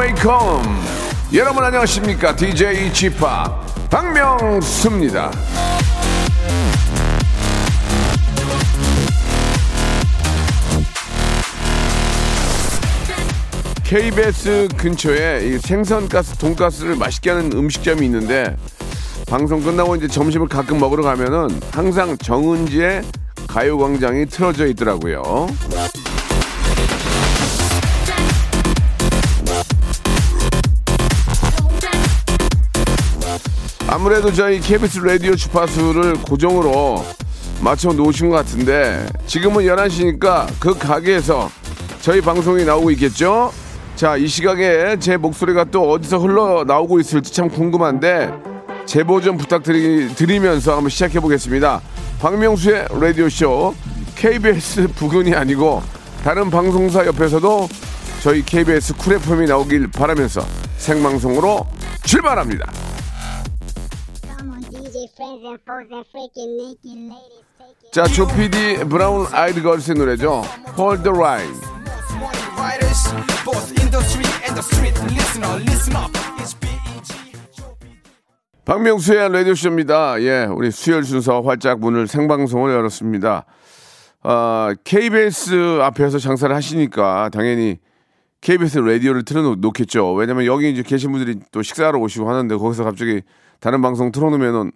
welcome. 여러분 안녕하십니까? DJ p 박명수입니다. KBS 근처에 이 생선가스, 돈가스를 맛있게 하는 음식점이 있는데 방송 끝나고 이제 점심을 가끔 먹으러 가면은 항상 정은지의 가요광장이 틀어져 있더라고요. 아무래도 저희 KBS 라디오 주파수를 고정으로 맞춰 놓으신 것 같은데 지금은 11시니까 그 가게에서 저희 방송이 나오고 있겠죠? 자, 이 시각에 제 목소리가 또 어디서 흘러나오고 있을지 참 궁금한데 제보 좀 부탁드리면서 한번 시작해 보겠습니다. 박명수의 라디오쇼 KBS 부근이 아니고 다른 방송사 옆에서도 저희 KBS 쿨 FM이 나오길 바라면서 생방송으로 출발합니다. 자, 조피디 브라운 아이드 걸스의 노래죠. Hold the line. 박명수의 라디오쇼입니다. 예, 우리 수요일 순서 활짝 문을 생방송을 열었습니다. 아, KBS 앞에서 장사를 하시니까 당연히 KBS 라디오를 틀어놓겠죠. 왜냐면 여기 이제 계신 분들이 또 식사하러 오시고 하는데 거기서 갑자기 다른 방송 틀어놓으면은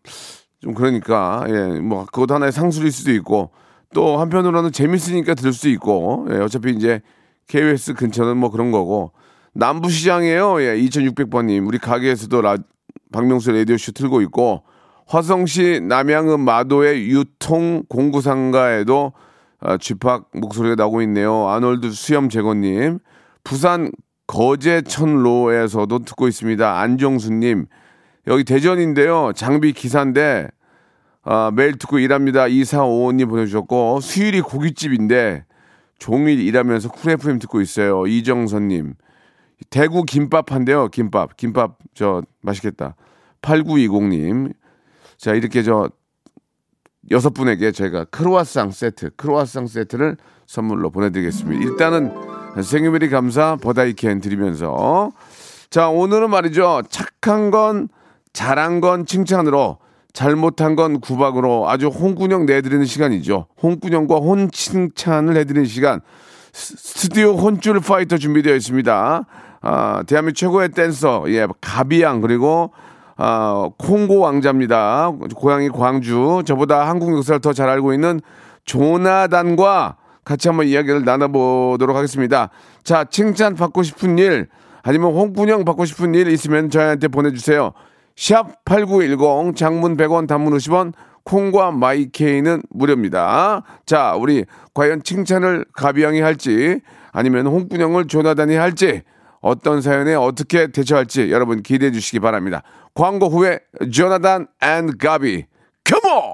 좀 그러니까, 예, 뭐 그것도 하나의 상술일 수도 있고 또 한편으로는 재밌으니까 들을 수도 있고, 예, 어차피 이제 KBS 근처는 뭐 그런 거고 남부시장이에요. 예, 2600번님. 우리 가게에서도 라, 박명수 라디오 쇼 틀고 있고 화성시 남양은 마도의 유통 공구 상가에도 아, 쥐팍 목소리가 나오고 있네요. 아놀드 수염 제거님. 부산 거제천로에서도 듣고 있습니다. 안정수님. 여기 대전인데요. 장비 기사인데 아, 매일 듣고 일합니다. 2455님 보내주셨고 수일이 고깃집인데 종일 일하면서 쿨 FM 듣고 있어요. 이정선님. 대구 김밥 한대요. 김밥. 김밥 저 맛있겠다. 8920님. 자, 이렇게 저 여섯 분에게 저희가 크로아상 세트, 크로아상 세트를 선물로 보내드리겠습니다. 일단은 생유메리 감사 버다이캔 드리면서 자, 오늘은 말이죠. 착한 건 잘한 건 칭찬으로 잘못한 건 구박으로 아주 홍군형 내드리는 시간이죠. 홍군형과 혼 칭찬을 해드리는 시간. 스- 스튜디오 혼줄 파이터 준비되어 있습니다. 아, 대한민국 최고의 댄서, 예, 가비양, 그리고, 아, 콩고 왕자입니다. 고향이 광주. 저보다 한국 역사를 더 잘 알고 있는 조나단과 같이 한번 이야기를 나눠보도록 하겠습니다. 자, 칭찬 받고 싶은 일, 아니면 홍군형 받고 싶은 일 있으면 저희한테 보내주세요. 샵 8910 장문 100원 단문 50원 콩과 마이케이는 무료입니다. 자, 우리 과연 칭찬을 가비양이 할지 아니면 홍군형을 조나단이 할지 어떤 사연에 어떻게 대처할지 여러분 기대해 주시기 바랍니다. 광고 후에 조나단 앤 가비 컴온!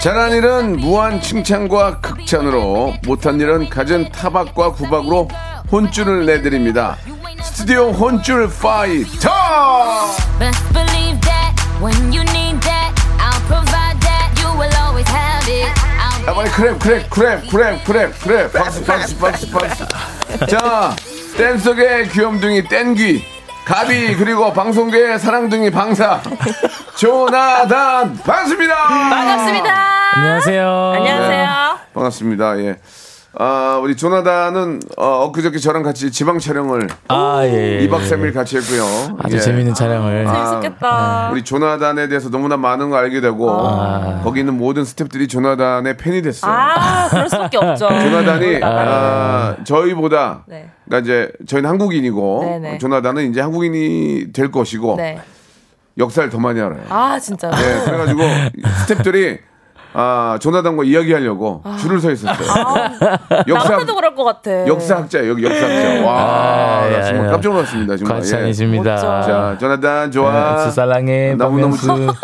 잘한 일은 무한 칭찬과 극찬으로 못한 일은 갖은 타박과 구박으로 혼쭐을 내드립니다. 스튜디오 혼쭐 파이터! 아, 빨리 clap, clap, clap, clap, clap, clap. 박수, 박수, 박수, 박수. 자, 댄스계의 귀염둥이 댄귀. 가비, 그리고 방송계의 사랑둥이 방사. 조나단, 반갑습니다! 반갑습니다. 안녕하세요 안녕하세요. 반갑습니다. 예. 아, 우리 조나단은 어, 엊그저께 저랑 같이 지방 촬영을 아, 예. 예, 2박 예. 3일 같이 했고요. 아주 예. 재밌는 촬영을. 재밌겠다. 우리 조나단에 대해서 너무나 많은 걸 알게 되고 아. 거기 있는 모든 스태프들이 조나단의 팬이 됐어요. 아, 그럴 수밖에 없죠. 조나단이 아, 저희보다 네. 그러니까 이제 저희는 한국인이고 네네. 조나단은 이제 한국인이 될 것이고 네. 역사를 더 많이 알아요. 아, 진짜로. 네, 그래가지고 스태프들이 아 조나단과 이야기하려고 줄을 서 있었어요. 역사 나한테도 그럴 것 같아. 역사학자 여기 역사학자. 와, 아, 나 야, 정말 야. 깜짝 놀랐습니다. 정말. 예. 과찬이십니다. 자, 조나단 좋아. 수 사랑해, 너무너무.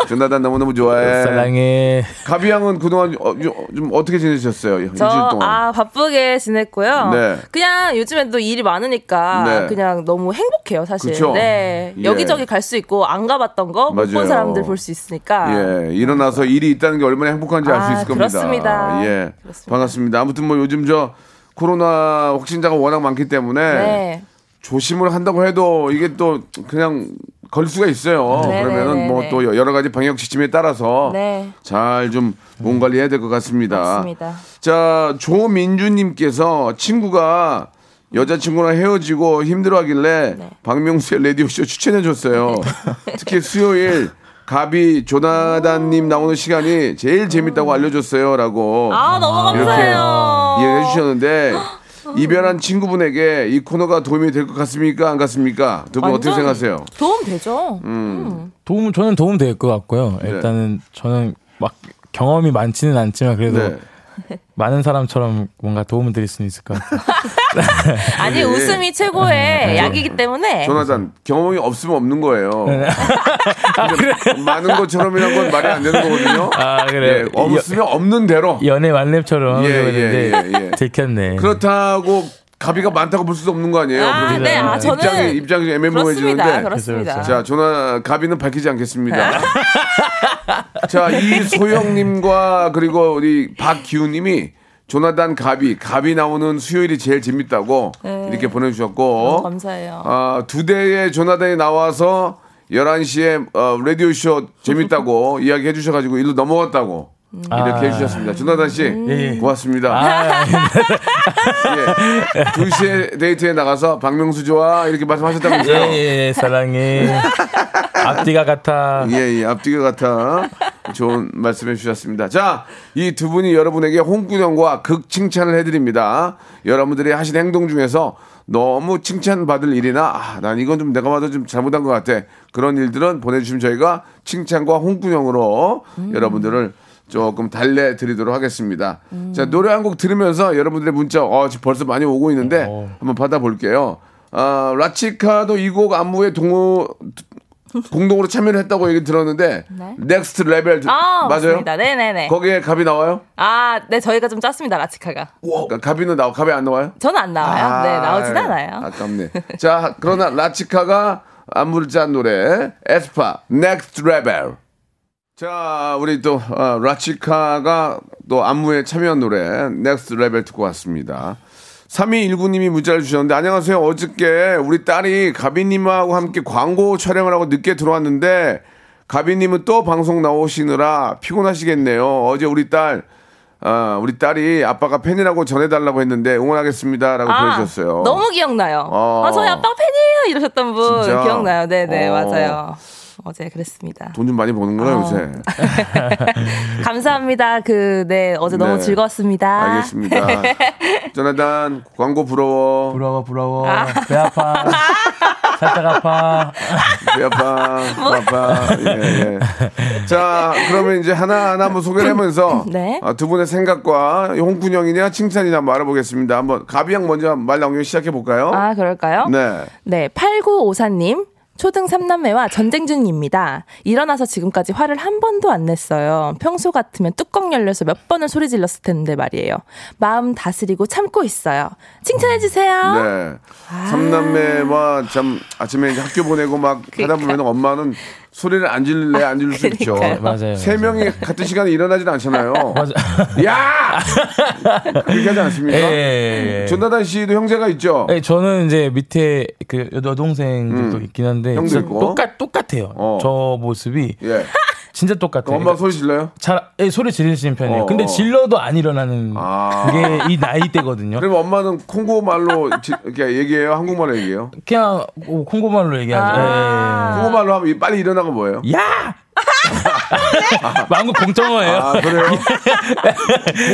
조나단 너무너무 좋아해. 사랑해. 가비 양은 그동안 어, 좀, 좀 어떻게 지내셨어요? 일주일 저, 동안. 아, 바쁘게 지냈고요. 네. 그냥 요즘엔 또 일이 많으니까 네. 그냥 너무 행복해요, 사실. 그쵸? 네. 예. 여기저기 갈 수 있고 안 가봤던 거 못. 본 사람들 볼 수 있으니까. 예, 일어나서 일이 있다는 게 얼마나 행복한 지알수 아, 있을 겁니다. 그렇습니다. 예, 그렇습니다. 반갑습니다. 아무튼 뭐 요즘 저 코로나 확진자가 워낙 많기 때문에 네. 조심을 한다고 해도 이게 또 그냥 걸 수가 있어요. 네, 그러면은 네, 뭐 네, 또 여러 가지 방역 지침에 따라서 네. 잘좀 몸 관리해야 될 것 같습니다. 맞습니다. 자, 조민주님께서 친구가 여자친구랑 헤어지고 힘들어하길래 네. 박명수의 라디오쇼 추천해줬어요. 특히 수요일 가비 조나단님 나오는 시간이 제일 재밌다고 알려줬어요라고 아, 너무 이렇게 감사해요. 이해해 주셨는데 이별한 친구분에게 이 코너가 도움이 될 것 같습니까? 안 같습니까? 두 분 어떻게 완전 생각하세요? 도움 되죠. 도움 저는 도움 될 것 같고요. 네. 일단은 저는 막 경험이 많지는 않지만 그래도 네. 많은 사람처럼 뭔가 도움을 드릴 수는 있을 것 같아요. 아니, 웃음이 최고의 약이기 때문에. 네. 조나단 경험이 없으면 없는 거예요. 네. 근데 많은 것처럼이란 건 말이 안 되는 거거든요. 아 그래. 예, 없으면 없는 대로. 연애 만렙처럼 예, 예, 예, 예. 들켰네. 그렇다고 가비가 많다고 볼 수도 없는 거 아니에요? 아, 그래서 네. 아, 저는 입장이 입장이. 애매모호해지는데. 그렇습니다. 자, 조나 가비는 밝히지 않겠습니다. 자, 이소영님과 그리고 우리 박기우님이 조나단 가비, 가비 나오는 수요일이 제일 재밌다고 네. 이렇게 보내주셨고, 감사해요. 아, 두 대의 조나단이 나와서 11시에 어, 라디오쇼 재밌다고 이야기해 주셔가지고 일로 넘어갔다고 이렇게 아. 해주셨습니다. 조나단 씨, 예, 예. 고맙습니다. 아, 예. 2시에 데이트에 나가서 박명수 좋아 이렇게 말씀하셨다면서요. 예, 예, 사랑해. 앞뒤가 같아. 예, 예, 앞뒤가 같아. 좋은 말씀해 주셨습니다. 자, 이 두 분이 여러분에게 홍구령과 극 칭찬을 해드립니다. 여러분들이 하신 행동 중에서 너무 칭찬받을 일이나, 아, 난 이건 좀 내가 봐도 좀 잘못한 것 같아. 그런 일들은 보내주시면 저희가 칭찬과 홍구령으로 여러분들을 조금 달래드리도록 하겠습니다. 자, 노래 한 곡 들으면서 여러분들의 문자, 어, 지금 벌써 많이 오고 있는데 한번 받아볼게요. 아, 라치카도 이 곡 안무에 동호, 공동으로 참여를 했다고 얘기 들었는데 네. Next Level 드- 아, 맞아요? 맞습니다. 네네네. 거기에 가비 나와요? 아, 네, 저희가 좀 짰습니다, 라치카가. 그러니까 가비는 나와 가비 안 나와요? 저는 안 나와요. 네, 나오진 않아요. 아깝네. 자, 그러나 라치카가 안무를 짠 노래 에스파 Next Level. 자, 우리 또 어, 라치카가 또 안무에 참여한 노래 Next Level 듣고 왔습니다. 3219님이 문자를 주셨는데 안녕하세요. 어저께 우리 딸이 가비님하고 함께 광고 촬영을 하고 늦게 들어왔는데 가비님은 또 방송 나오시느라 피곤하시겠네요. 어제 우리 딸 아, 우리 딸이 아빠가 팬이라고 전해달라고 했는데 응원하겠습니다라고 보내주셨어요. 너무 기억나요. 어. 아, 저희 아빠 팬이에요! 이러셨던 분 진짜? 기억나요. 네네, 어. 맞아요. 어제 그랬습니다. 돈 좀 많이 버는구나 어. 요새. 감사합니다. 그, 네, 어제 너무 네. 즐거웠습니다. 알겠습니다. 조나단 광고 부러워. 부러워, 부러워. 배 아파. 살짝 아파. 배 아파. 아파. 예, 예. 자, 그러면 이제 하나하나 한번 소개를 하면서 네. 아, 두 분의 생각과 홍군형이냐 칭찬이냐 한번 알아보겠습니다. 한번 가비양 먼저 말 나오면 시작해 볼까요? 아, 그럴까요? 네. 네, 8954님. 초등 3남매와 전쟁 중입니다. 일어나서 지금까지 화를 한 번도 안 냈어요. 평소 같으면 뚜껑 열려서 몇 번을 소리 질렀을 텐데 말이에요. 마음 다스리고 참고 있어요. 칭찬해주세요. 네. 삼남매와 참 아침에 학교 보내고 막 하다 보면 엄마는 소리를 안 질래 안 질릴 수 있죠. 맞아요. 세 명이 같은 시간에 일어나질 않잖아요. 맞아. 야! 그렇게 하지 않습니까? 예, 예, 예. 전나단 씨도 형제가 있죠. 네, 저는 이제 밑에 그 여동생들도 있긴 한데 음. 진짜 있고. 똑같 똑같아요. 어. 저 모습이 예. 진짜 똑같아요. 엄마 소리 질러요? 잘 예, 소리 지르시는 편이에요. 어, 근데 어. 질러도 안 일어나는 아. 게이 나이 때거든요. 그러면 엄마는 콩고 말로 지- 이렇게 얘기해요? 한국말로 얘기해요? 그냥 뭐 콩고 말로 얘기하죠. 아. 콩고 말로 하면 이- 빨리 일어나고 뭐예요? 예. 야! 마음껏 공정어예요. 아, 그래요?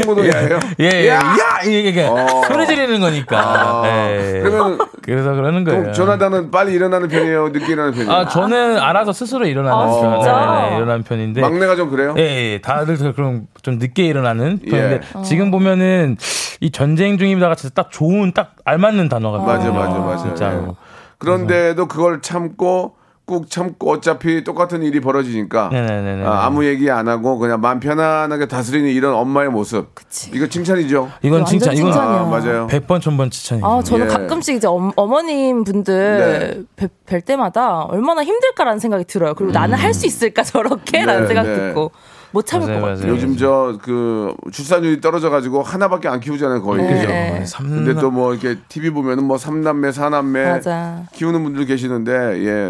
콩고도 야예요? 예, 예. 야! 야! 이게, 이게 어. 소리 지르는 거니까. 아, 예. 그러면 그래서 그러는 거예요. 조나단은 빨리 일어나는 편이에요? 늦게 일어나는 편이에요? 아, 저는 알아서 스스로 일어나는 아, 편. 네, 네, 일어나는 편인데. 막내가 좀 그래요? 예, 예, 다들 그럼 좀 늦게 일어나는 편인데 예. 지금 보면은 이 전쟁 중이다가 진짜 딱 좋은 딱 알맞는 단어가 맞아, 맞아, 맞아. 진짜로. 예. 그런데도 그걸 참고 꾹 참고 어차피 똑같은 일이 벌어지니까 네네네네. 아, 아무 얘기 안 하고 그냥 마음 편안하게 다스리는 이런 엄마의 모습. 이거 칭찬이죠. 이건 칭찬, 이건. 아, 맞아요. 100번, 1000번 칭찬이에요. 아, 저는 예. 가끔씩 이제 엄, 어머 님 분들 뵐, 뵐 때마다 얼마나 힘들까라는 생각이 들어요. 그리고 나는 할 수 있을까 저렇게? 라는 네, 생각 네. 듣고 못 참을 맞아요, 것 같아요. 요즘 저 그 출산율이 떨어져 가지고 하나밖에 안 키우잖아요 거의. 네. 그죠. 네. 삼- 근데 또 뭐 이렇게 TV 보면은 뭐 삼남매 사남매 맞아. 키우는 분들 계시는데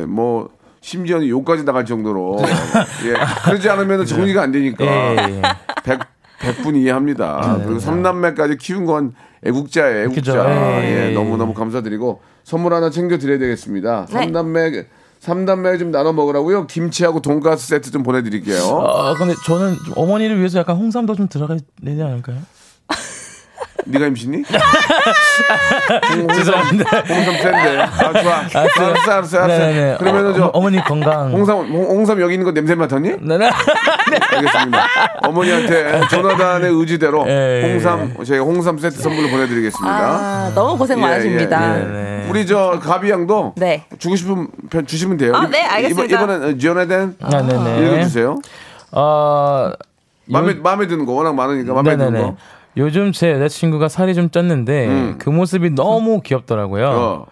예 뭐 심지어는 욕까지 나갈 정도로 예 그러지 않으면 정리가 안 되니까 예, 예. 백 백분 이해합니다. 그리고 삼남매까지 키운 건 애국자예요, 애국자. 그죠. 예, 예, 예. 너무 너무 감사드리고 선물 하나 챙겨 드려야 되겠습니다. 네. 삼남매 삼남매 좀 나눠 먹으라고요. 김치하고 돈가스 세트 좀 보내드릴게요. 아, 근데 저는 좀 어머니를 위해서 약간 홍삼도 좀 들어가야 되지 않을까요? 네가 임신니? 죄송합니다. 홍삼 센데. 아 좋아. 알았어, 알았어, 알았어. 알았어. 네네네. 그러면은 저 어, 어머니 건강. 홍삼 홍- 홍삼 여기 있는 거 냄새 맡았니? 네네. 알겠습니다. 어머니한테 조나단의 의지대로 예, 예. 홍삼 저희가 홍삼 세트 선물로 보내드리겠습니다. 아, 너무 고생 예, 많으십니다. 예, 예. 네. 우리 저 가비 양도 네. 주고 싶은 편 주시면 돼요. 아, 이- 네, 알겠습니다. 이번, 이번엔 조나단 아, 네네. 읽어주세요. 어, 마음에 마음에 드는 거 워낙 많으니까 마음에 드는 네네네. 거. 요즘 제 여자친구가 살이 좀 쪘는데 음. 그 모습이 너무 귀엽더라고요. 어.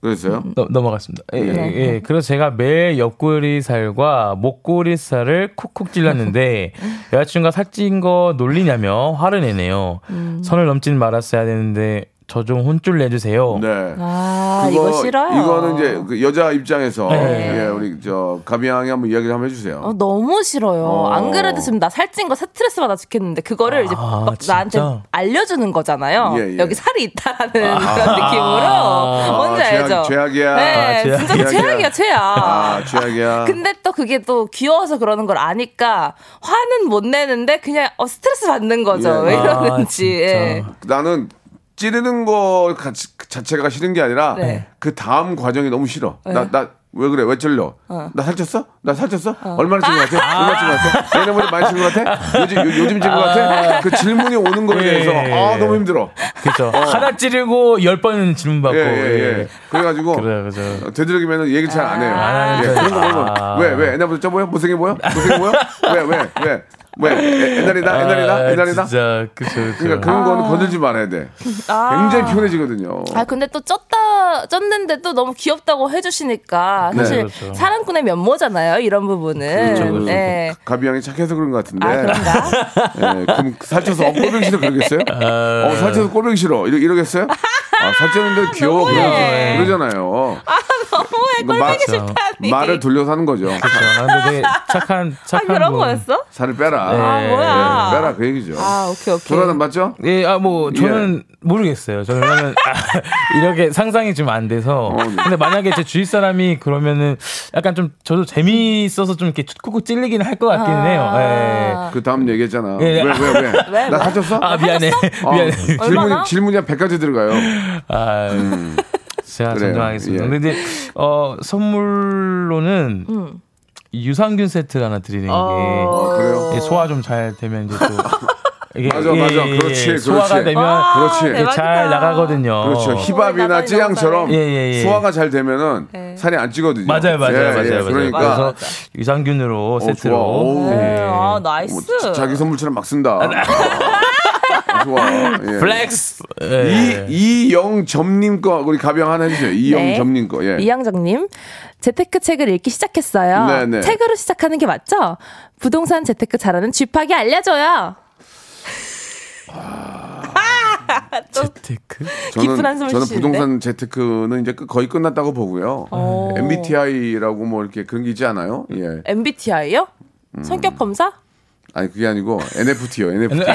그랬어요? 넘- 넘어갔습니다. 예, 예, 네. 예. 그래서 제가 매일 옆구리 살과 목구리 살을 쿡쿡 찔렀는데 여자친구가 살찐 거 놀리냐며 화를 내네요. 음. 선을 넘진 말았어야 되는데 저 좀 혼쭐 내주세요. 네. 아, 그거- 이거 싫어요. 이거는 이제 그 여자 입장에서 네. 예, 우리 저 가비 양이 한번 이야기를 한번 해주세요. 어, 너무 싫어요. 어. 안 그래도 지금 나 살찐 거 스트레스 받아 죽겠는데 그거를 이제 아, 막 진짜? 나한테 알려주는 거잖아요. 예, 예. 여기 살이 있다라는 그런 느낌으로 뭔지 아, 죄악- 알죠? 죄악 이야. 네, 아, 죄악- 진짜 죄악이야. 최악이야, 최악. 아, 최악이야. 근데 또 그게 또 귀여워서 그러는 걸 아니까 화는 못 내는데 그냥 어, 스트레스 받는 거죠. 예. 왜 아, 이러는지. 진짜. 예. 나는 찌르는 거 가- 자체가 싫은 게 아니라 네. 그 다음 과정이 너무 싫어. 나나 왜 그래? 왜 찔러? 나 살쪘어? 나 살쪘어? 얼마나 찐것 같아? 얼마나 찐것 같아? 얘네보다 많이 찐것 같아? 요즘 요, 요즘 찐것 같아? 그 질문이 오는 거에 예, 대해서 예, 아 예. 너무 힘들어. 그렇죠. 하나 찌르고 열 번은 질문 받고. 예, 예, 예. 그래가지고 그래요, 그죠. 되도록이면 얘기 잘 안 해요. 안 하는 예. 그런 거 보면 아. 왜, 왜, 옛날보다 쪄 보여? 못생겨 보여? 못생겨 보여? 왜, 왜, 왜? 왜? 예, 옛날이다? 옛날이다? 아, 옛날이다? 진짜, 그쵸, 그쵸. 그러니까 그런 거는 건들지 말아야 돼. 굉장히 피곤해지거든요. 아 근데 또 쪘다 쪘는데 또 너무 귀엽다고 해주시니까 사실 네. 그렇죠. 사랑꾼의 면모잖아요 이런 부분은. 그렇죠, 그렇죠. 네. 가비 양이 착해서 그런 것 같은데. 아 그런가? 예, 그럼 살쪄서 어, 꼴보기 싫어 그러겠어요? 어, 살쪄서 꼴보기 싫어 이러, 이러겠어요? 아, 살쪘는데 귀여워 그러, 너무해. 그러잖아요. 너무해 꼴보기 싫다니. 말을 돌려서 하는 거죠. 그쵸. 아, 근데 되게 착한, 아 착한. 그런 분. 거였어? 살을 빼라. 아 네. 뭐야? 예, 빼라 그 얘기죠. 아 오케이 오케이. 돌아는 맞죠? 예, 아, 뭐, 저는 모르겠어요. 저는 왜냐면, 아, 이렇게 상상이 좀 안 돼서. 네. 근데 만약에 제 주위 사람이 그러면은 약간 좀, 저도 재미있어서 좀 이렇게 쿡쿡 찔리긴 할것 같기는 해요. 예. 그 다음 얘기했잖아. 예, 왜, 예. 왜, 왜? 왜, 나 왜? 살쪘어? 아, 미안해. 어, 미안해. 질문이, 얼마나? 질문이 한 100가지 들어가요. 아, 제가 음. 그래요. 존중하겠습니다. 예. 근데 이제, 어, 선물로는 음. 이 유산균 세트 하나 드리는 게. 어, 그래요? 예, 소화 좀 잘 되면 이제 또. 이게 맞아, 맞아. 그렇지, 소화가 그렇지. 되면 아, 그렇지. 대박이다. 잘 나가거든요. 그렇죠. 힙합이나 나가니 쯔양처럼. 예, 예, 예. 소화가 잘 되면은 살이 안 찌거든요. 맞아요, 맞아요, 예, 맞아요, 예. 맞아요. 그러니까 그래서 유산균으로 어, 세트로. 좋아. 오. 예. 네, 아 nice. 자기 선물처럼 막 쓴다. 아, 좋아. 예. flex. 예. 이 이영점님 거 우리 가병 하나 해주세요. 이영점님 거. 예. 이양정님, 재테크 책을 읽기 시작했어요. 네네. 책으로 시작하는 게 맞죠? 부동산 재테크 잘하는 쥐팍이 알려줘요. 재테크? 깊은 한숨을 저는 쉬시는데? 부동산 재테크는 이제 끝- 거의 끝났다고 보고요. 어. MBTI라고 뭐 이렇게 그런 게 있지 않아요? 예. MBTI요? 음. 성격 검사? 아니 그게 아니고 NFT요. NFT.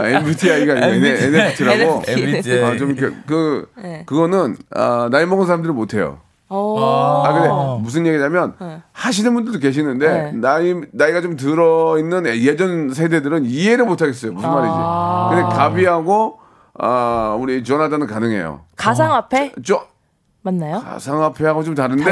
아, MBTI가 아니고 NFT라고. MBTI. 아, 좀 이렇게 그 네. 그거는 아, 나이 먹은 사람들은 못 해요. 어. 아, 근데 무슨 얘기냐면 하시는 분들도 계시는데 네. 나이 나이가 좀 들어 있는 예전 세대들은 이해를 못 하겠어요. 무슨 말이지? 근데 가비하고 아, 우리 조나단은 가능해요. 가상화폐? 좀 맞나요? 가상화폐하고 좀 다른데?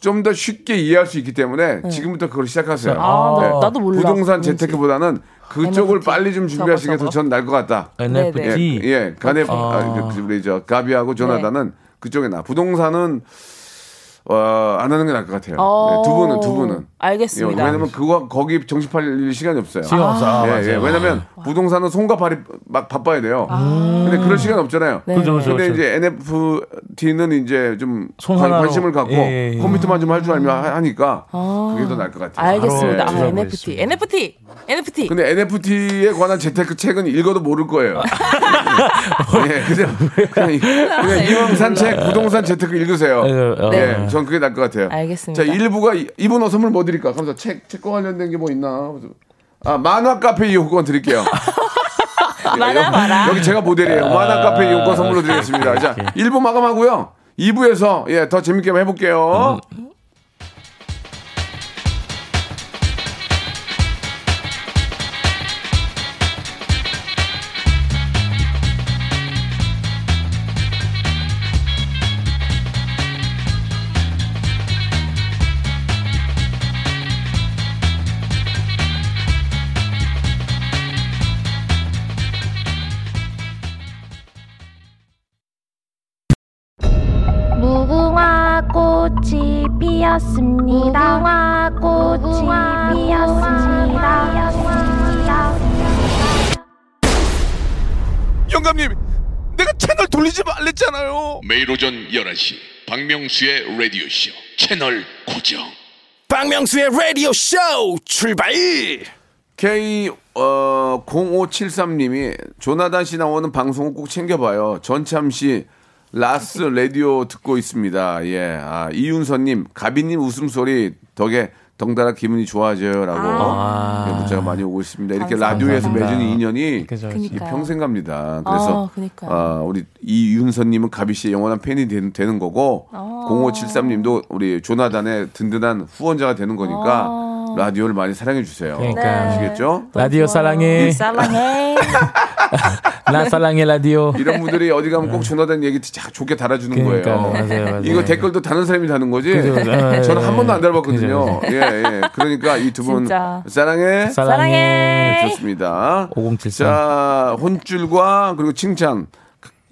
좀 더 쉽게 이해할 수 있기 때문에 지금부터 그걸 시작하세요. 네. 아, 나- 나도 몰라. 부동산. 재테크보다는 그쪽을 NFT. 빨리 좀 준비하시는 게 전 나을 것 같다. 예, NFT. 예, 가네, 아. 아, 그, 우리 저 가비하고 조나단은 네. 그쪽에 나. 부동산은 어, 안 하는 게 나을 것 같아요. 어. 네, 두 분은 두 분은. 알겠습니다. 예, 왜냐면 그거 거기 정신 팔릴 시간이 없어요. 시간 없어. 아, 예. 예, 왜냐면 부동산은 손과 발이 막 바빠야 돼요. 근데 그럴 시간 없잖아요. 네. 그죠, 그죠, 근데 그죠. 이제 NFT는 이제 좀 관-. 관심을 갖고 예, 예, 예. 컴퓨터만 좀 할 줄 알면 하- 하니까 그게 더 나을 것 같아요. 알겠습니다. 바로 아, NFT. NFT. NFT. 근데 NFT에 관한 재테크 책은 읽어도 모를 거예요. 예, 그냥 그냥, 그냥 이왕 산 책 부동산 재테크 읽으세요. 어, 어. 예, 전 그게 나을 것 같아요. 알겠습니다. 자, 1부가 이분 어 선물 뭐 드릴까? 하면서 책 책과 관련된 게 뭐 있나? 아, 만화 카페 이용권 드릴게요. 여기, 많아. 여기 제가 모델이에요. 만화 카페 이용권 선물로 드리겠습니다. 자, 1부 마감하고요. 2부에서 예, 더 재밌게 한번 해볼게요. 무 11시 박명수의 라디오 쇼 채널 고정. 박명수의 라디오 쇼 출발 K 어 0573님이 조나단 씨 나오는 방송을 꼭 챙겨봐요. 전참시 라스 라디오 듣고 있습니다. 예, 아 이윤서님 가비님 웃음소리 덕에 덩달아 기분이 좋아져요라고 아. 예, 문자가 많이 오고 있습니다. 이렇게 감사합니다. 라디오에서 맺은 인연이. 평생 갑니다. 그래서 아, 그니까요. 아, 우리 이윤서님은 가비 씨의 영원한 팬이 되, 는 거고 아. 0573님도 우리 조나단의 든든한 후원자가 되는 거니까 아. 라디오를 많이 사랑해 주세요. 그러니까. 아시겠죠? 라디오 사랑해. 사랑해. 나 사랑해 라디오. 이런 분들이 어디 가면 꼭 조나단 얘기 자, 좋게 달아주는 그러니까 거예요. 맞아요, 맞아요. 이거 댓글도 다른 사람이 다는 거지. 그죠. 아, 저는 예, 한 번도 안 예. 달아봤거든요. 예, 예. 그러니까 이 두 분. 사랑해. 사랑해. 사랑해. 좋습니다. 5073. 자, 혼줄과 그리고 칭찬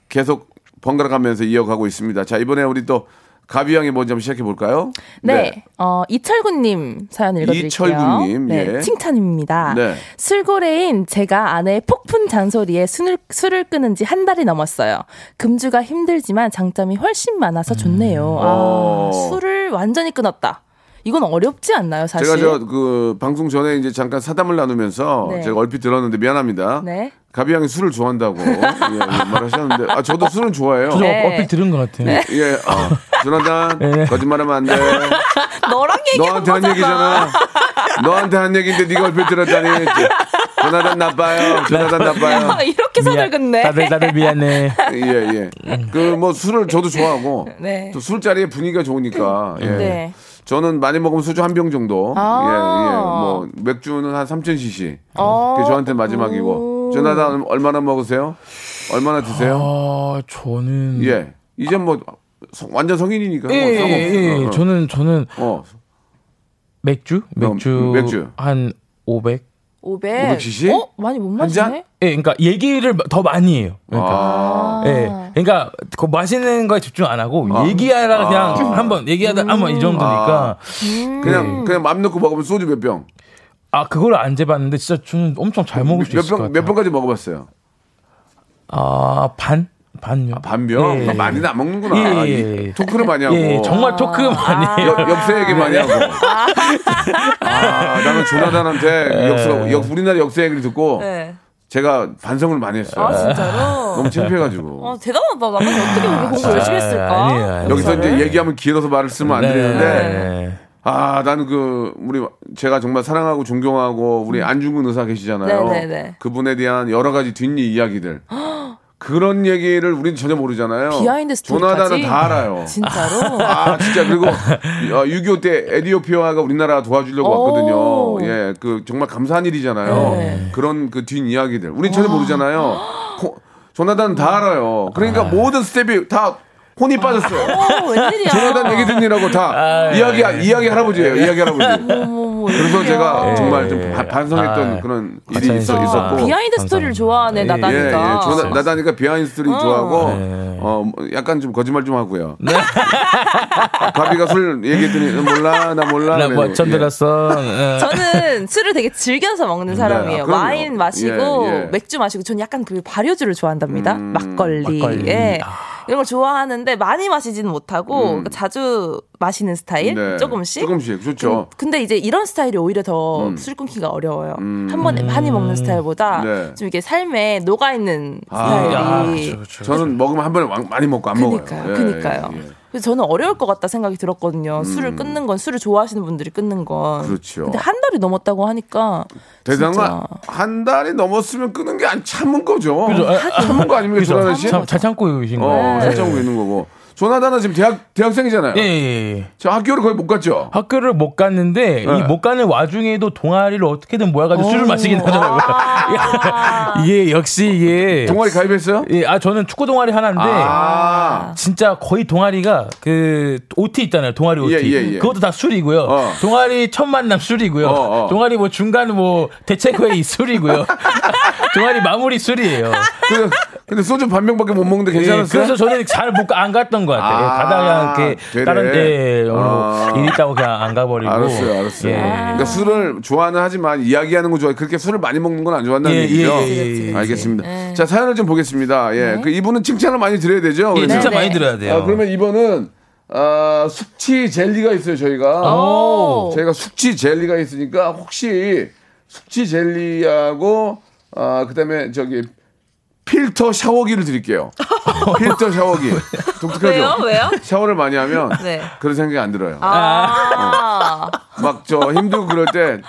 계속 번갈아 가면서 이어가고 있습니다. 자, 이번에 우리 또 가비 양이 먼저 한번 시작해 볼까요? 네. 어, 이철구님 사연 읽어드릴게요. 이철구님, 네, 예. 칭찬입니다. 네. 술고래인 제가 아내의 폭풍 잔소리에 술을, 술을 끊은 지 한 달이 넘었어요. 금주가 힘들지만 장점이 훨씬 많아서 좋네요. 어. 아, 술을 완전히 끊었다. 이건 어렵지 않나요, 사실? 제가 저 그 방송 전에 이제 잠깐 사담을 나누면서 네. 제가 얼핏 들었는데 미안합니다. 네. 가비 양이 술을 좋아한다고 예, 예, 말하셨는데 아 저도 술은 좋아해요. 저도 네. 얼핏 들은 것 같아요. 예, 아, 조나단 네. 거짓말하면 안 돼. 너랑 얘기한 너한테 한 거잖아. 얘기잖아. 너한테 한 얘기인데 네가 얼핏 들었다니. 조나단 나빠요. 조나단 나빠요. 아, 이렇게 선을 긋네. 다들 다들 미안해. 예, 예. 그 뭐 술을 저도 좋아하고 네. 또 술자리에 분위기가 좋으니까. 예. 네. 저는 많이 먹으면 소주 한 병 정도. 아. 예, 예. 뭐 맥주는 한 3,000cc. 어. 그게 저한테 마지막이고. 조나단 얼마나 먹으세요? 얼마나 드세요? 아 저는 예. 이제 뭐 성- 완전 성인이니까. 예, 뭐 예, 상관없어. 예, 예. 어, 어. 저는 저는 어. 맥주 맥주 맥주. 한 500. 500. 500cc? 어? 많이 못? 마시네? 예, 그러니까 얘기를 더 많이 해요. 그러니까 아. 예, 그러니까 그 마시는 거에 집중 안 하고 아. 얘기하다 그냥 한번 얘기하다 한번 이 정도니까 그냥 그냥 맘 놓고 먹으면 소주 몇 병? 아 그거를 안 재봤는데 진짜 저는 엄청 잘 먹을 수 몇 있을 것 병, 같아요. 몇 병까지 먹어봤어요? 아 반 반요. 반병? 예. 많이는 안 먹는구나. 예, 예, 예. 토크를 많이 하고. 예, 정말 토크 많이 해요. 역, 역사 얘기 많이 하고. 아, 나는 조나단한테 역사, 역, 우리나라 역사 얘기를 듣고 네. 제가 반성을 많이 했어요. 아 진짜로? 너무 창피해가지고. 아 대단하다. 나는 어떻게 그렇게 공부 열심히 했을까? 아, 아니에요, 아니에요. 여기서 이제? 얘기하면 길어서 말을 쓰면 안 네. 되는데 아 나는 그 우리 제가 정말 사랑하고 존경하고 우리 안중근 의사 계시잖아요. 음. 네네네. 그분에 대한 여러 가지 뒷일 이야기들 그런 얘기를 우리는 전혀 모르잖아요. behind story까지? 조나단은 다 알아요. 진짜로? 아 진짜 그리고 6.25 때 에디오피아가 우리나라 도와주려고 오. 왔거든요. 예, 그 정말 감사한 일이잖아요. 네. 그런 그 뒷 이야기들 우린 전혀 모르잖아요. 코- 조나단은 다 알아요. 그러니까 모든 스텝이 다 혼이 빠졌어요. 어, 웬일이야? 조나단 얘기 듣느라고 다 이야기 이야기 할아버지예요. 이야기 할아버지. 그래서. 제가 정말 좀 예. 바- 반성했던 아, 그런 일이 있어, 감사합니다. 있었고. behind story를 좋아하네 예, 나단이가. 예. 조나, 나단이가 behind story 좋아하고, 네. 어, 뭐 약간 좀 거짓말 좀 하고요. 가비가 술 얘기했더니, 몰라, 나 몰라. 나뭐 그래가지고, 처음 예. 들었어. 어. 저는 술을 되게 즐겨서 먹는 사람이에요. 아, 그럼요. 와인 마시고 예, 예. 맥주 마시고 저는 약간 그 발효주를 좋아한답니다. 음, 막걸리. 막걸리. 예. 아. 이런 걸 좋아하는데 많이 마시지는 못하고 그러니까 자주 마시는 스타일 음. 네. 조금씩. 조금씩, 좋죠. 음, 근데 이제 이런 스타일이 오히려 더술 끊기가 어려워요. 한 번에 많이 먹는 스타일보다 음. 네. 좀 이게 삶에 녹아 있는 아, 스타일이. 그렇죠, 그렇죠. 저는 먹으면 한 번에 왕- 많이 먹고 안 그니까요, 먹어요. 예, 그니까요. 예, 예. 그래서 저는 어려울 것 같다 생각이 들었거든요. 술을 끊는 건 술을 좋아하시는 분들이 끊는 건. 그렇죠. 근데 한 달이 넘었다고 하니까 대단한 한 달이 넘었으면 끄는 게안 참은 거죠. 그죠. 아, 참은 거 아닙니까, 그죠. 조나단 씨? 참, 잘 참고 계신 어, 거예요. 잘 참고 있는 거고. 조나단은 지금 대학, 대학생이잖아요. 예, 예, 예. 저 학교를 거의 못 갔죠? 학교를 못 갔는데 네. 이못 가는 와중에도 동아리를 어떻게든 모아가지고 술을 마시긴 하더라고요. 이게 역시 이게 동아리 가입했어요? 예, 아 저는 축구 동아리 하나인데 아, 진짜 거의 동아리가 그 OT 있잖아요. 동아리 OT. 예, 예, 예. 그것도 다 술이고요. 어. 동아리 첫 만남 술이고요. 어, 어. 동아리 뭐 중간 뭐 대책 회의 술이고요. 동아리 마무리 술이에요. 근데, 근데 소주 반 병밖에 못 먹는데 예, 괜찮았어요? 그래서 저는 잘 못 안 갔던 것 같아요. 아, 가다가 이렇게 되네. 다른 데 아. 일 있다고 그냥 안 가버리고. 알았어요, 알았어요. 예. 그러니까 술을 좋아는 하지만 이야기하는 거 좋아해. 그렇게 술을 많이 먹는 건 안 좋아한다는 예, 얘기죠. 예, 예, 예, 예. 알겠습니다. 자, 사연을 좀 보겠습니다. 예. 그 이분은 칭찬을 많이 드려야 되죠? 예. 진짜 네, 많이 네. 들어야 돼요. 아, 그러면 이번은 아, 숙취 젤리가 있어요, 저희가. 오. 저희가 숙취 젤리가 있으니까 혹시 숙취 젤리하고 아, 그다음에 저기 필터 샤워기를 드릴게요. 필터 샤워기. 독특하죠? 왜요? 왜요? 샤워를 많이 하면 네. 그런 생각이 안 들어요. 아, 막저 힘들고 그럴 때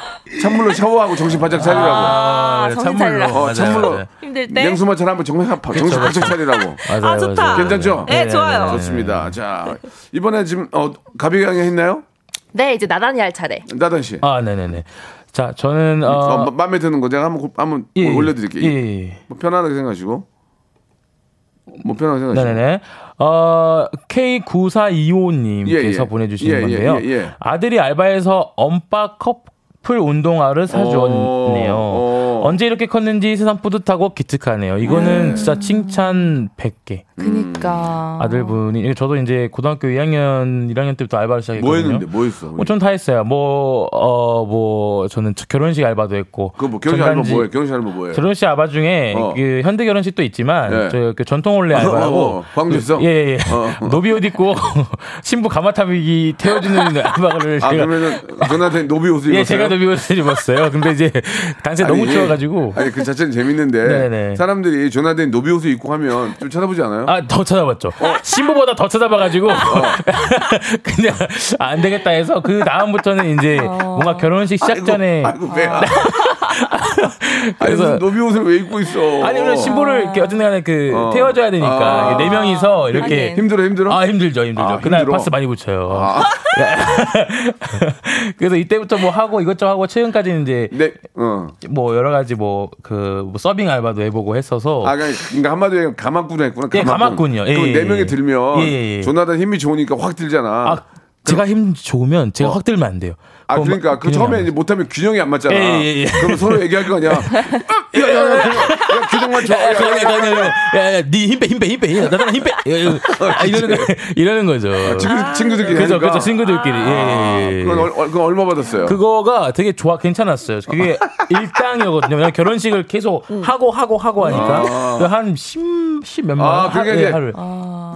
찬물로 샤워하고 정신 바짝 차리라고. 아, 네, 정신 찬물로. 어, 맞아요, 찬물로 맞아요. 힘들 때. 냉수마처럼 한번 정신, 바- 정신 바짝 차리라고. 맞아요, 아, 좋다. 맞아요. 괜찮죠? 네, 좋아요. 좋습니다. 자, 이번에 지금 어, 가비강에 했나요? 네, 이제 나단이 할 차례. 나단 씨. 아, 네네네. 자, 저는 어, 어, 마- 마음에 드는 거 제가 한번 한번 예, 올려드릴게요. 예, 예. 뭐 편안하게 생각하시고. 뭐 편하게 생각하시고. 네네네. 어, K9425님께서 예, 예. 보내주신 예, 예, 건데요. 예, 예. 아들이 알바에서 엄빠 커플 운동화를 사주었네요. 어, 어. 언제 이렇게 컸는지 세상 뿌듯하고 기특하네요. 이거는 진짜 칭찬 100개. 그니까. 아들분이 이거 저도 이제 고등학교 2학년 1학년 때부터 알바를 시작했거든요. 뭐 했는데 뭐 했어? 뭐 전 다 했어요. 뭐어뭐 저는 저- 결혼식 알바도 했고. 그거 뭐 결혼식 알바 뭐예요? 결혼식 알바 뭐예요? 결혼식 알바 중에 어. 그 현대 결혼식도 있지만 예. 저그 전통 혼례 알바하고 어, 어, 광주에서? 예예 예. 어. 노비 옷 입고 신부 가마타비기 태워주는 알바를 아 제가 그러면은 조나단 노비 옷을 예 입었어요? 제가 노비 옷을 입었어요. 근데 이제 당시에 너무 아니, 추워가지고 아니 그 자체는 재밌는데 네네. 사람들이 조나단 노비 옷을 입고 하면 좀 쳐다보지 않아요? 아 더 찾아봤죠. 신부보다 더 찾아봐가지고. 그냥 안 되겠다 해서 그 다음부터는 이제 뭔가 결혼식 시작 아이고, 전에. 아이고 배야. 아니 그래서- 무슨 노비 옷을 왜 입고 있어? 아니 오늘 신부를 이렇게 어쨌든 그 어. 태워줘야 되니까 아. 네 명이서 이렇게 하긴. 힘들어 힘들어? 아 힘들죠 힘들죠 아, 그날 힘들어? 파스 많이 붙여요 아. 그래서 이때부터 뭐 하고 이것저것 하고 최근까지는 이제 네, 어. 뭐 여러 가지 뭐그 서빙 알바도 해보고 했어서 아, 그러니까 그러니까 한마디로 가마꾼 했구나. 예, 가마꾼이요. 예, 그럼 예, 네 명이 예. 들면 예, 예. 조나단 힘이 좋으니까 확 들잖아. 아 제가 힘 좋으면 제가 확 들면 안 돼요 아 그러니까 막그 처음에 안 이제 못하면 균형이 안 맞잖아. 예, 예, 예. 그럼 서로 얘기할 거 아니야. 야 야야, 야, 균형 맞춰. 야, 야, 그냥 야, 야. 그냥 야야 네 힘 빼 힘 빼 힘빼 나랑 힘 빼 아, 이러는 거 이러는 거죠 친구 친구들끼리 그죠. 그죠 친구들끼리 예, 예, 예. 그건, 얼, 얼- 그건 얼마 받았어요? 그거가 되게 좋아 괜찮았어요. 그게 일당이거든요. 왜냐면 결혼식을 계속 하고 하고 하고 하니까 한 10, 10 몇만 아, 원 그러니까 하- 이제 예, 하루에.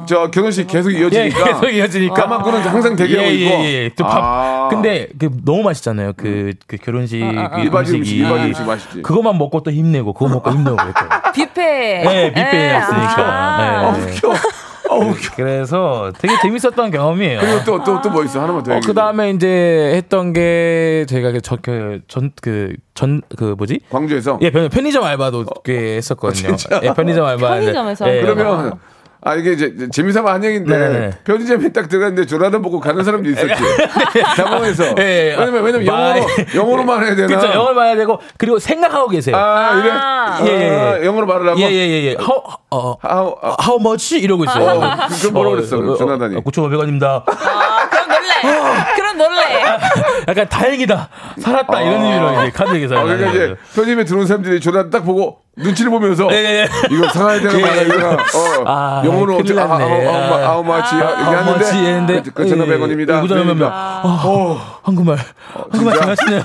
저 결혼식 계속 예, 이어지니까. 계속 이어지니까. 가마꾼은 항상 대기하고 예, 있고. 예, 예. 또 밥. 아. 근데 그 너무 맛있잖아요. 그, 그 결혼식 그 일반지 음식, 음식이. 일반지 음식 맛있지. 그것만 먹고 또 힘 내고 그거 먹고 힘내고 그랬죠. 뷔페. 네, 뷔페였으니까. 아. 네. 웃겨. 어, 웃겨. 그래서 되게 재밌었던 경험이에요. 그리고 또, 또, 또 뭐 있어? 하나만 더 어. 그 다음에 이제 했던 게 저희가 그 저, 그, 전, 그, 전, 그 뭐지? 광주에서? 예, 편- 편의점 알바도 꽤 했었거든요. 예, 편의점 알바. 편의점에서? 예, 그러면 아 이게 이제 재미삼아 한 얘기인데 네네. 편의점에 딱 들어갔는데 조라단 보고 가는 사람도 있었지 당황해서 예, 왜냐면 왜냐면 마- 영어로 영어로만 해야 되나 그쵸, 영어를 해야 되고, 그리고 생각하고 계세요. 아 이래 아. 예, 예, 아, 예. 영어로 말을 하고 예, 예, 예, 예. How, 어, how, 아, how much? 이러고 있어요. 어, 그- 그건 뭐라고 그랬어, 조나단이? 9,500원입니다. 아, 그럼 놀래. 그럼 놀래. 약간 다행이다. 살았다. 이런 의미로 이제 카드 계산을. 아, 그러니까 이제 편의점에 들어온 사람들이 조라단 딱 보고 눈치를 보면서 예, 예, 예. 이거 사가야 되나 말아야 되나 어, 아, 영어로 어쩌- 아. 아, 아우 마치 how much 얘기하는데 했는데, 그 9,500원입니다 예, 9,500원. 아, 한국말. 한국말 잘하시네요.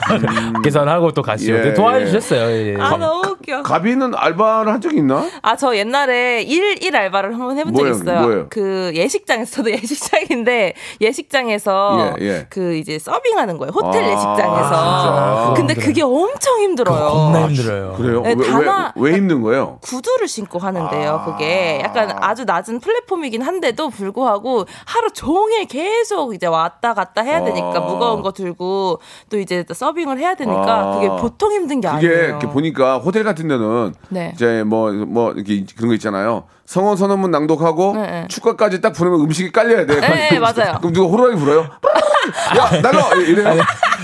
계산하고 또 가시고. 예, 도와주셨어요. 예. 아, 너무 웃겨. 가비는 알바를 한 적이 있나? 아, 저 옛날에 일, 일 알바를 한번 해본 뭐예요? 있어요. 뭐예요? 그 예식장에서, 저도 예식장인데, 예식장에서 예, 예. 그 이제 서빙하는 거예요. 호텔 아, 예식장에서. 근데 그게 엄청 힘들어요. 겁나 힘들어요. 그래요? 네, 왜, 단아- 왜, 왜 힘든 거예요? 구두를 신고 하는데요, 그게. 약간 아주 낮은 플랫폼이긴 한데도 불구하고 하루 종일 계속 이제 왔다 갔다 해야 되니까 아. 무거운 거 들고 또 이제 또 서빙을 해야 되니까 아. 그게 보통 힘든 게 이게 아니에요. 이렇게 보니까 호텔 같은 데는 네. 이제 뭐뭐 이렇게 그런 거 있잖아요. 성원 선언문 낭독하고 네, 네. 축가까지 딱 부르면 음식이 깔려야 돼. 네, 맞아요. 그럼 누가 호루라기 불어요? 야 나가 이래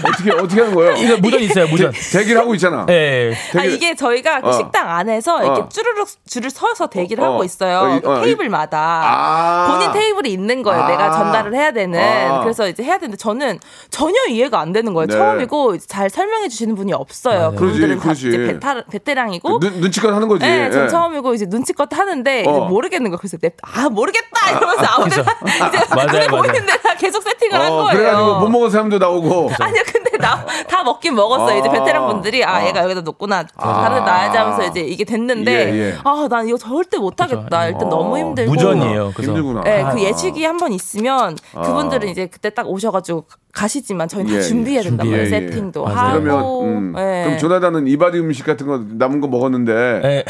어떻게 어떻게 하는 거예요? 이거 무전 있어요, 무전. 대기를 하고 있잖아. 예. 아, 되게- 이게 저희가 그 어. 식당 안에서 이렇게 어. 쭈르륵 줄을 서서 대기를 어, 어. 하고 있어요. 어, 이- 그 어, 이- 테이블마다. 아. 본인 테이블이 있는 거예요. 아. 내가 전달을 해야 되는. 아. 그래서 이제 해야 되는데 저는 전혀 이해가 안 되는 거예요. 네. 처음이고 잘 설명해 주시는 분이 없어요. 맞아요. 그분들은 그러지, 다 그러지. 이제 베타, 베테랑이고. 눈, 눈치껏 하는 거지. 네, 전 예. 처음이고 이제 눈치껏 하는데 어. 모르겠는 거 그래서 냅- 아 모르겠다 이러면서 아무데나 이제 맞아요, 그래 맞아요. 보이는 데 다 계속 세팅을 한 어, 거예요. 그래가지고 못 먹은 사람도 나오고. 아니요, 근데 나 다 먹긴 먹었어요. 이제 아. 베테랑 분들이 아, 얘가 여기다 놓구나. 다른 데 놔야지 하면서 이제 이게 됐는데 예, 예. 아, 난 이거 절대 못 하겠다. 일단 너무 힘들고. 무전이에요. 그래서 힘들구나. 네, 아. 그 예식이 한 번 있으면 그분들은 이제 그때 딱 오셔가지고 가시지만 저희는 예, 다 예. 준비해야 말이에요. 준비해, 예. 세팅도 맞아요. 하고. 그러면 음, 예. 그럼 조나단은 이바디 음식 같은 거 남은 거 먹었는데 예.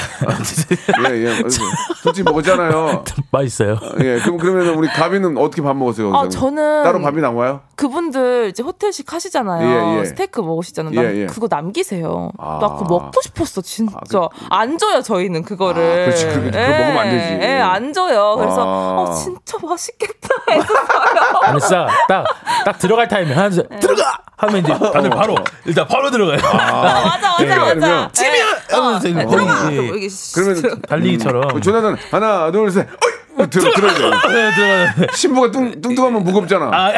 예, 예. 솔직히 먹었잖아요. 맛있어요. 예, 그럼 그러면 우리 가비는 어떻게 밥 먹었어요? 아? 저는 따로 밥이 나와요? 그분들 이제 호텔식 하시잖아요. 예, 예. 스테이크 먹으시잖아요. 난 예, 예. 그거 남기세요. 아. 나 그거 먹고 싶었어, 진짜. 안 줘요, 저희는 그거를. 아, 그렇지. 그거- 그거 먹으면 안 되지. 예, 안 줘요. 그래서 아. 어, 진짜 맛있겠다 했었어요. 아니, 진짜 딱, 딱 들어갈 타이밍 하나, 둘, 셋, 들어가! 하면 이제 다들 바로, 일단 바로 들어가요. 아, 맞아, 맞아, 그러니까 맞아. 그러면 찌면! 하면서 이제 들어가! 예. 그러면 달리기처럼. 조나단 하나, 둘, 셋. 어이! 들어 들어야 돼. 네, 들어가요. 신부가 뚱, 뚱뚱하면 무겁잖아. 아,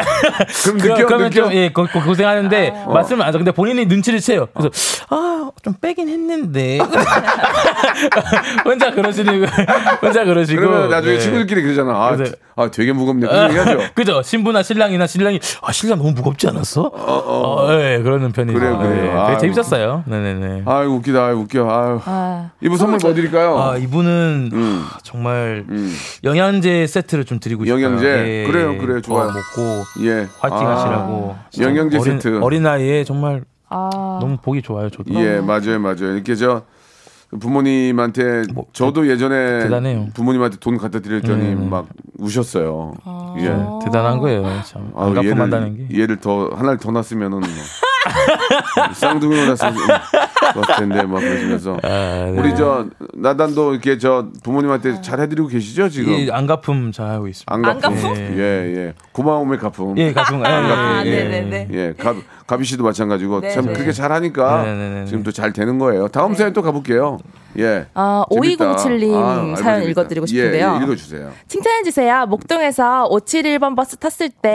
그럼 느껴 그러면 느껴. 좀, 예, 고, 고, 고생하는데, 말씀을 안 하죠. 근데 본인이 눈치를 채요. 그래서, 아, 좀 빼긴 했는데. 혼자 그러시는, 혼자 그러시고. 그러면 나중에 네. 친구들끼리 그러잖아. 아, 그래서- 아 되게 무겁네. 그런 얘기 하죠. 그죠? 신부나 신랑이나 신랑이, 아, 신랑 너무 무겁지 않았어? 어, 예, 그러는 편이죠. 그래요, 그래요. 예, 아이고. 되게 재밌었어요. 네네네. 아유 웃기다. 아유 웃겨. 아유. 아, 이분 선물 뭐 드릴까요? 아, 이분은 음. 아, 정말 음. 영양제 세트를 좀 드리고 싶어요. 영양제? 그래요, 그래요. 좋아요. 더 먹고 예. 화이팅 아, 하시라고. 영양제 어린, 세트. 어린 나이에 정말 아. 너무 보기 좋아요, 저도. 예, 맞아요, 맞아요. 이렇게 저 부모님한테 뭐, 저도 예전에 대단해요. 부모님한테 돈 갖다 드렸더니 네. 막 우셨어요. 예. 대단한 거예요, 참. 아우, 안 갚음한다는 게. 얘를, 더 하나를 더 낳았으면은 뭐 쌍둥이로 낳았을 텐데 막 그러시면서 아, 네. 우리 저 나단도 이렇게 저 부모님한테 잘 해드리고 계시죠 지금 예, 안 갚음 잘 하고 있습니다. 안안 갚음 갚음? 예예 고마움의 갚음 예, 갚음. 예, 아, 예, 예, 네네네. 예, 가, 가비 씨도 마찬가지고 네, 참 네. 그렇게 잘하니까 네네네. 지금 또 잘 되는 거예요. 다음 사연 또 가볼게요. 예. 아, 재밌다. 5207님 아, 사연 재밌다. 읽어드리고 예, 싶은데요. 예, 읽어주세요. 칭찬해주세요. 목동에서 571번 버스 탔을 때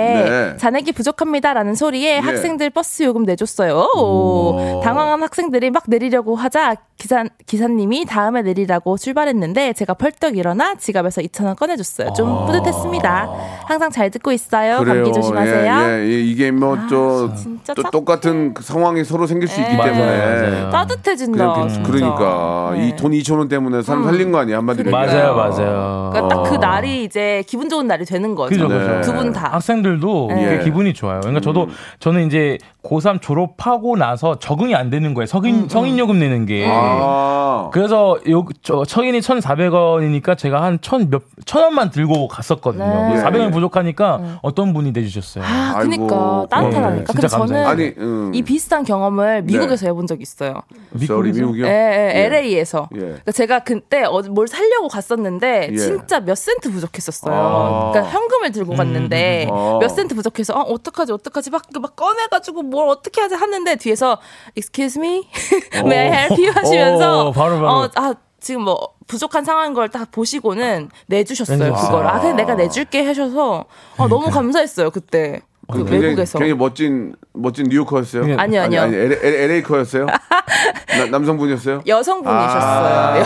네. 잔액이 부족합니다라는 소리에 예. 학생들 버스 요금 내줬어요. 오. 당황한 학생들이 막 내리려고 하자 기사, 기사님이 다음에 내리라고 출발했는데 제가 벌떡 일어나 지갑에서 2,000원 꺼내줬어요. 좀 뿌듯했습니다. 항상 잘 듣고 있어요. 감기 조심하세요. 예, 이게 뭐또 진짜 또또 똑같은 그 상황이 서로 생길 수 있기 맞아요, 때문에 맞아요. 따뜻해진다. 그냥 그- 진짜. 그러니까 네. 이 돈 2천 원 때문에 사람 살린 거 아니야 한마디로 맞아요. 맞아요. 그러니까 딱그 어. 날이 이제 기분 좋은 날이 되는 거죠. 그죠, 네. 그죠. 두 분 다. 학생들도 네. 되게 기분이 좋아요. 그러니까 저도 저는 이제 고3 졸업하고 나서 적응이 안 되는 거예요. 성인 성인 요금 내는 게. 아. 그래서 요, 저, 성인이 1,400원이니까 제가 한 천 몇, 천 원만 들고 갔었거든요. 네. 예, 400원 예. 부족하니까 어떤 분이 내주셨어요. 아, 아이고. 그니까 따뜻하다니까. 네, 근데 진짜 저는 감사해요. 아니, 음. 이 비슷한 경험을 미국에서 해본 적이 있어요. sorry, 미국이요? 예, 예, LA에서. 예. 그러니까 제가 그때 어- 뭘 살려고 갔었는데 예. 진짜 몇 센트 부족했었어요. 아. 그러니까 현금을 들고 갔는데 아. 몇 센트 부족해서 어, 어떡하지 어떡하지 막, 막 꺼내가지고 뭘 어떻게 하지 하는데 뒤에서 excuse me, may I help you 하시면서 어, 바로, 바로. 어, 아 지금 뭐 부족한 상황인 걸 딱 보시고는 내주셨어요 내주셨어요. 그걸. 아 그냥 내가 내줄게 하셔서 아, 너무 감사했어요 그때 그 굉장히, 외국에서. 굉장히 멋진 멋진 뉴요커였어요. 그냥- 아니요, 아니요. 아니, 아니 LA, 커였어요 남성분이었어요? 여성분이셨어요.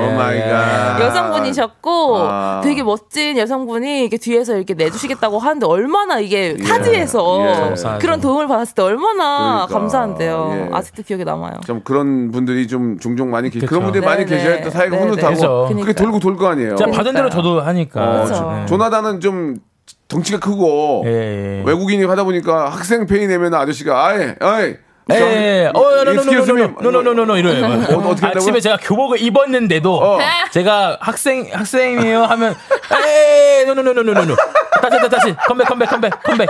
oh my god. 여성분이셨고 아. 되게 멋진 여성분이 이게 뒤에서 이렇게 내주시겠다고 하는데 얼마나 이게 타지에서 예. 그런 도움을 받았을 때 얼마나 그러니까. 감사한데요. 예. 아직도 기억에 남아요. 참 그런 분들이 좀 종종 많이 계시. 그런 분들이 많이 네네. 계셔야 또 사회가 네네. 흐뭇하고 그죠. 그게. 돌고 돌거 아니에요. 제가 받은 대로 그러니까요. 저도 하니까. 어, 그쵸. 네. 조나단은 좀 덩치가 크고 예, 예. 외국인이 하다 보니까 학생 pay 내면 아저씨가 아예 아예 예, 예. 어, 이래요. 어, 어떻게? 아침에 제가 교복을 입었는데도 어. 제가 학생 학생이에요 하면 에이 노노노노노노 다시 다시 다시 컴백 컴백 컴백 컴백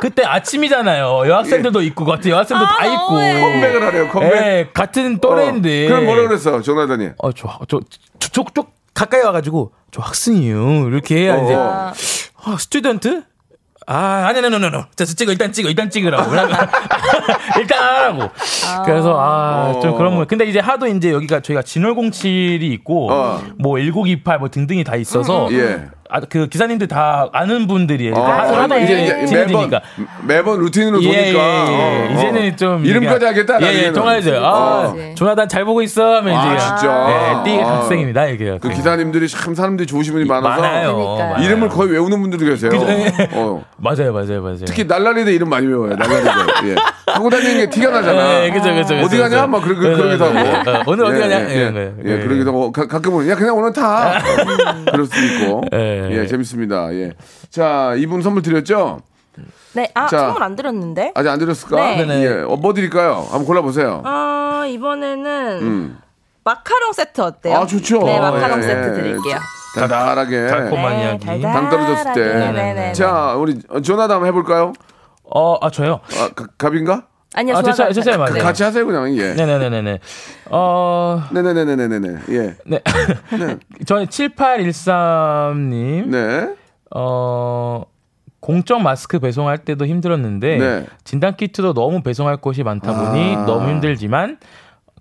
그때 아침이잖아요. 여학생들도 있고 같은 여학생들 다 있고 come back을 하래요. come back. 예, 같은 또래인데. 어, 그럼 뭐라 그랬어, 조나단이? 어, 저, 저, 저, 저, 저 가까이 와가지고 저 학생이에요. 이렇게 해야 이제 어. 아, student? 아, 아니, 아니, 아니, 아니. 자, 찍어, 일단 찍어, 일단 찍으라고. 일단 하라고. 그래서, 아, 좀 그런 거. 근데 이제 하도 이제 여기가 저희가 진월공칠이 있고, 어. 뭐1928 뭐 등등이 다 있어서, 예. 아, 그 기사님들 다 아는 분들이에요. 아, 하도, 하도 이제- 이제 매번. 매번 루틴으로 예, 도니까 예, 예. 어, 어. 이제는 좀 이름까지 하겠다. 예, 예. 통화해줘요. 아, 그렇지. 조나단 잘 보고 있어 하면 아, 이제 진짜? 예, 띠 아. 학생입니다. 이렇게 그 기사님들이 참 사람들이 좋으신 분이 많아서 많아요. 이름을 거의 외우는 분들도 계세요. 어. 맞아요, 맞아요, 맞아요. 특히 날라리들 이름 많이 외워요. 날라리들. 예. 하고 다니는 게 티가 나잖아. 예, 그죠, 그죠, 어디 가냐? 막 그러, 네, 그러기도 네, 하고. 네. 어, 오늘 어디 예, 가냐? 예, 예. 그러기도 하고 가, 가끔은 야 그냥 오늘 타. 그럴 수도 있고. 예. 예, 재밌습니다. 예. 자, 이분 선물 드렸죠? 네, 아 자. 선물 안 드렸는데. 아직 안 드렸을까? 네. 네네. 예. 어, 뭐 드릴까요? 한번 골라보세요. 어 이번에는 음. 마카롱 세트 어때요? 아, 좋죠. 네, 마카롱 예, 세트 예. 드릴게요. 달달하게. 달콤한 네, 이야기. 달달하게. 당 떨어졌을 때. 네네네. 자, 우리 한번 해볼까요? 어, 아 저요. 아, 가- 갑인가? 아니요, 아, 좋아요. 제 차례 맞아요. 네. 같이 하세요, 그냥. 예. 네네네네네. 어, 네네네네네네. 예. 네. 저는 7813님. 네. 어, 공적 마스크 배송할 때도 힘들었는데 네. 진단 키트도 너무 배송할 곳이 많다 보니 아. 너무 힘들지만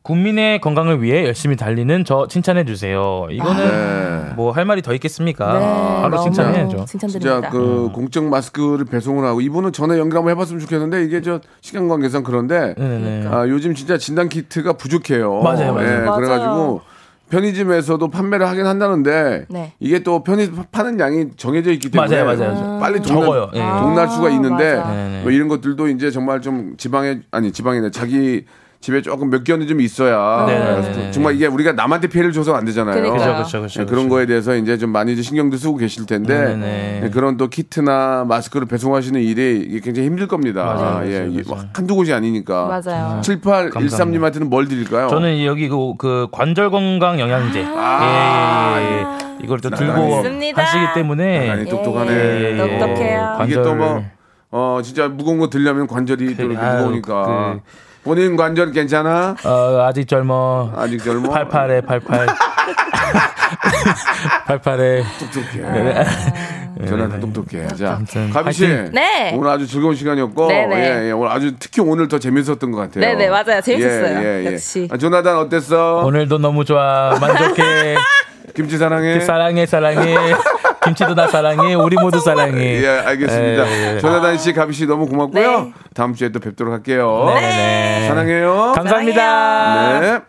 국민의 건강을 위해 열심히 달리는 저 칭찬해 주세요. 이거는 네. 뭐할 말이 더 있겠습니까? 네, 바로 칭찬해야죠. 칭찬드립니다. 진짜 그 공적 마스크를 배송을 하고 이분은 전에 연결 한번 해봤으면 좋겠는데 이게 저 시간 관계상 그런데 네네. 아, 요즘 진짜 진단 키트가 부족해요. 맞아요, 맞아요. 예, 맞아요. 그래가지고 편의점에서도 판매를 하긴 한다는데 네. 이게 또 편의 파는 양이 정해져 있기 때문에 맞아요, 맞아요. 빨리 적어요. 예. 동날, 동날 수가 있는데 맞아. 네네. 뭐 이런 것들도 이제 정말 좀 지방에 아니 지방이네 자기 집에 조금 몇 개는 좀 있어야 네네네. 정말 이게 우리가 남한테 피해를 줘서 안 되잖아요. 그죠. 예, 그런 거에 대해서 이제 좀 많이 이제 신경도 쓰고 계실 텐데 네네. 예, 그런 또 키트나 마스크를 배송하시는 일이 굉장히 힘들 겁니다. 맞아요, 예, 맞아요, 이게 맞아요. 한두 곳이 아니니까. 맞아요. 7813님한테는 뭘 드릴까요? 저는 여기 그, 그 관절 건강 영양제. 아. 예, 예, 예. 이걸 또 들고 맞습니다. 하시기 때문에 아니, 똑똑하네. 예, 예. 똑똑해요. 이게 또 뭐, 어, 진짜 무거운 거 들려면 관절이 또 이렇게 아유, 무거우니까. 그- 본인 관절 괜찮아? 어, 아직 젊어. 아직 젊어? 88에 88. 88에 똑똑해. 저는 다 똑똑해. 자, 가비 씨. 네. 오늘 아주 즐거운 시간이었고, 네네. 예, 예, 오늘 아주 특히 오늘 더 재밌었던 것 같아요. 네네, 맞아요. 재밌었어요. 역시. 아, 조나단 어땠어? 오늘도 너무 좋아. 만족해. 김치 사랑해. 사랑해 사랑해. 김치도 나 사랑해. 우리 모두 사랑해. 예, 알겠습니다. 예, 예. 조나단 씨, 가비 씨 너무 고맙고요. 네. 다음 주에 또 뵙도록 할게요. 네네. 사랑해요. 감사합니다. 네.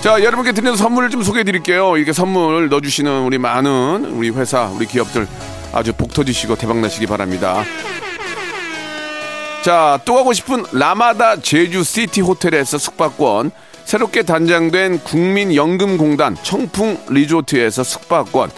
자, 여러분께 드리는 선물을 좀 소개해 드릴게요. 이렇게 선물 넣어주시는 우리 많은 우리 회사, 우리 기업들 아주 복 터지시고 대박나시기 바랍니다. 자, 또 가고 싶은 라마다 제주 시티 호텔에서 숙박권, 새롭게 단장된 국민연금공단 청풍 리조트에서 숙박권,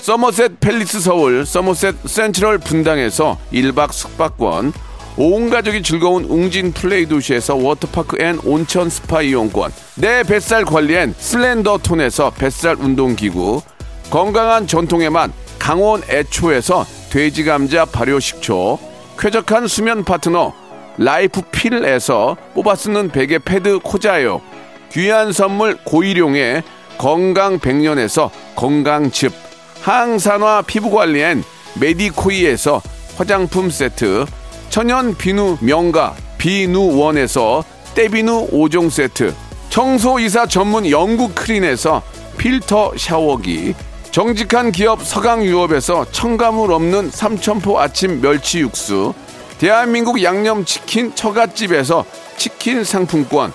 서머셋 팰리스 서울, 서머셋 센트럴 분당에서 1박 숙박권, 온 가족이 즐거운 웅진 플레이 도시에서 워터파크 and 온천 스파 이용권, 내 뱃살 관리엔 슬렌더 톤에서 뱃살 운동기구, 건강한 전통의 맛 강원 애초에서 돼지 감자 발효 식초, 쾌적한 수면 파트너 라이프 필에서 뽑아 쓰는 베개 패드 코자요, 귀한 선물 고일용의 건강 백년에서 건강즙, 항산화 피부 관리엔 메디코이에서 화장품 세트, 천연 비누 명가 비누원에서 때비누 5종 세트, 청소이사 전문 영국 크린에서 필터 샤워기, 정직한 기업 서강유업에서 첨가물 없는 삼천포 아침 멸치 육수, 대한민국 양념치킨 처갓집에서 치킨 상품권,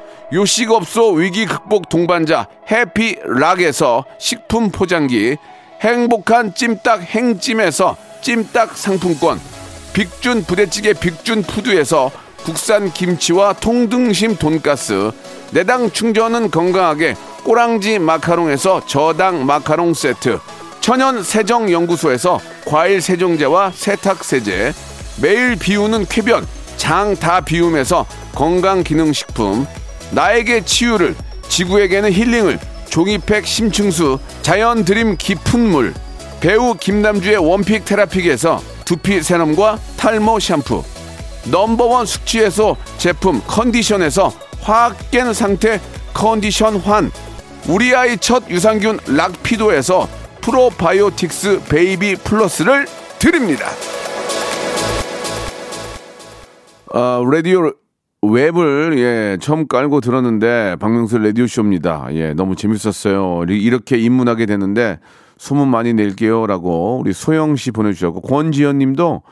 요식업소 위기 극복 동반자 해피락에서 식품 포장기, 행복한 찜닭 행찜에서 찜닭 상품권, 빅준 부대찌개 빅준 푸드에서 국산 김치와 통등심 돈가스, 내당 충전은 건강하게 꼬랑지 마카롱에서 저당 마카롱 세트, 천연 세정 연구소에서 과일 세정제와 세탁 세제, 매일 비우는 쾌변 장 다 비움에서 건강 기능 식품, 나에게 치유를 지구에게는 힐링을 종이팩 심층수 자연 드림 깊은 물 배우 김남주의 one pick 테라픽에서 두피 세럼과 탈모 샴푸 number one 숙취해소 제품 컨디션에서 확 깬 상태 컨디션 환 우리 아이 첫 유산균 락피도에서 프로바이오틱스 베이비 플러스를 드립니다. 아, 라디오 웹을 예 처음 깔고 들었는데 박명수 라디오 쇼입니다. 예 너무 재밌었어요. 이- 이렇게 입문하게 됐는데 소문 많이 낼게요라고 우리 소영 씨 보내주셨고 권지현님도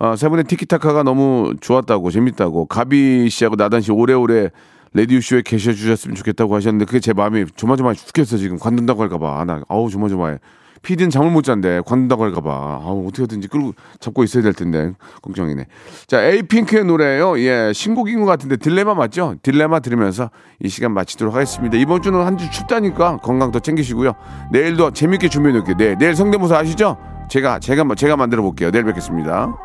아, 세 분의 티키타카가 너무 좋았다고 재밌다고 가비 씨하고 나단 씨 오래오래 라디오 쇼에 계셔 주셨으면 좋겠다고 하셨는데 그게 제 마음이 조마조마 죽겠어 지금 관둔다고 할까봐 아, 나 아우 조마조마해. 피디는 잠을 못 잔대 관둔다고 할까봐 아우 어떻게든지 끌고 잡고 있어야 될 텐데 걱정이네. 자 에이핑크의 노래예요. 예 신곡인 것 같은데 딜레마 맞죠? 딜레마 들으면서 이 시간 마치도록 하겠습니다. 이번 주는 한 주 춥다니까 건강 더 챙기시고요. 내일도 재밌게 준비해 놓을게요. 네, 내일 성대모사 아시죠? 제가 제가 제가 만들어 볼게요. 내일 뵙겠습니다.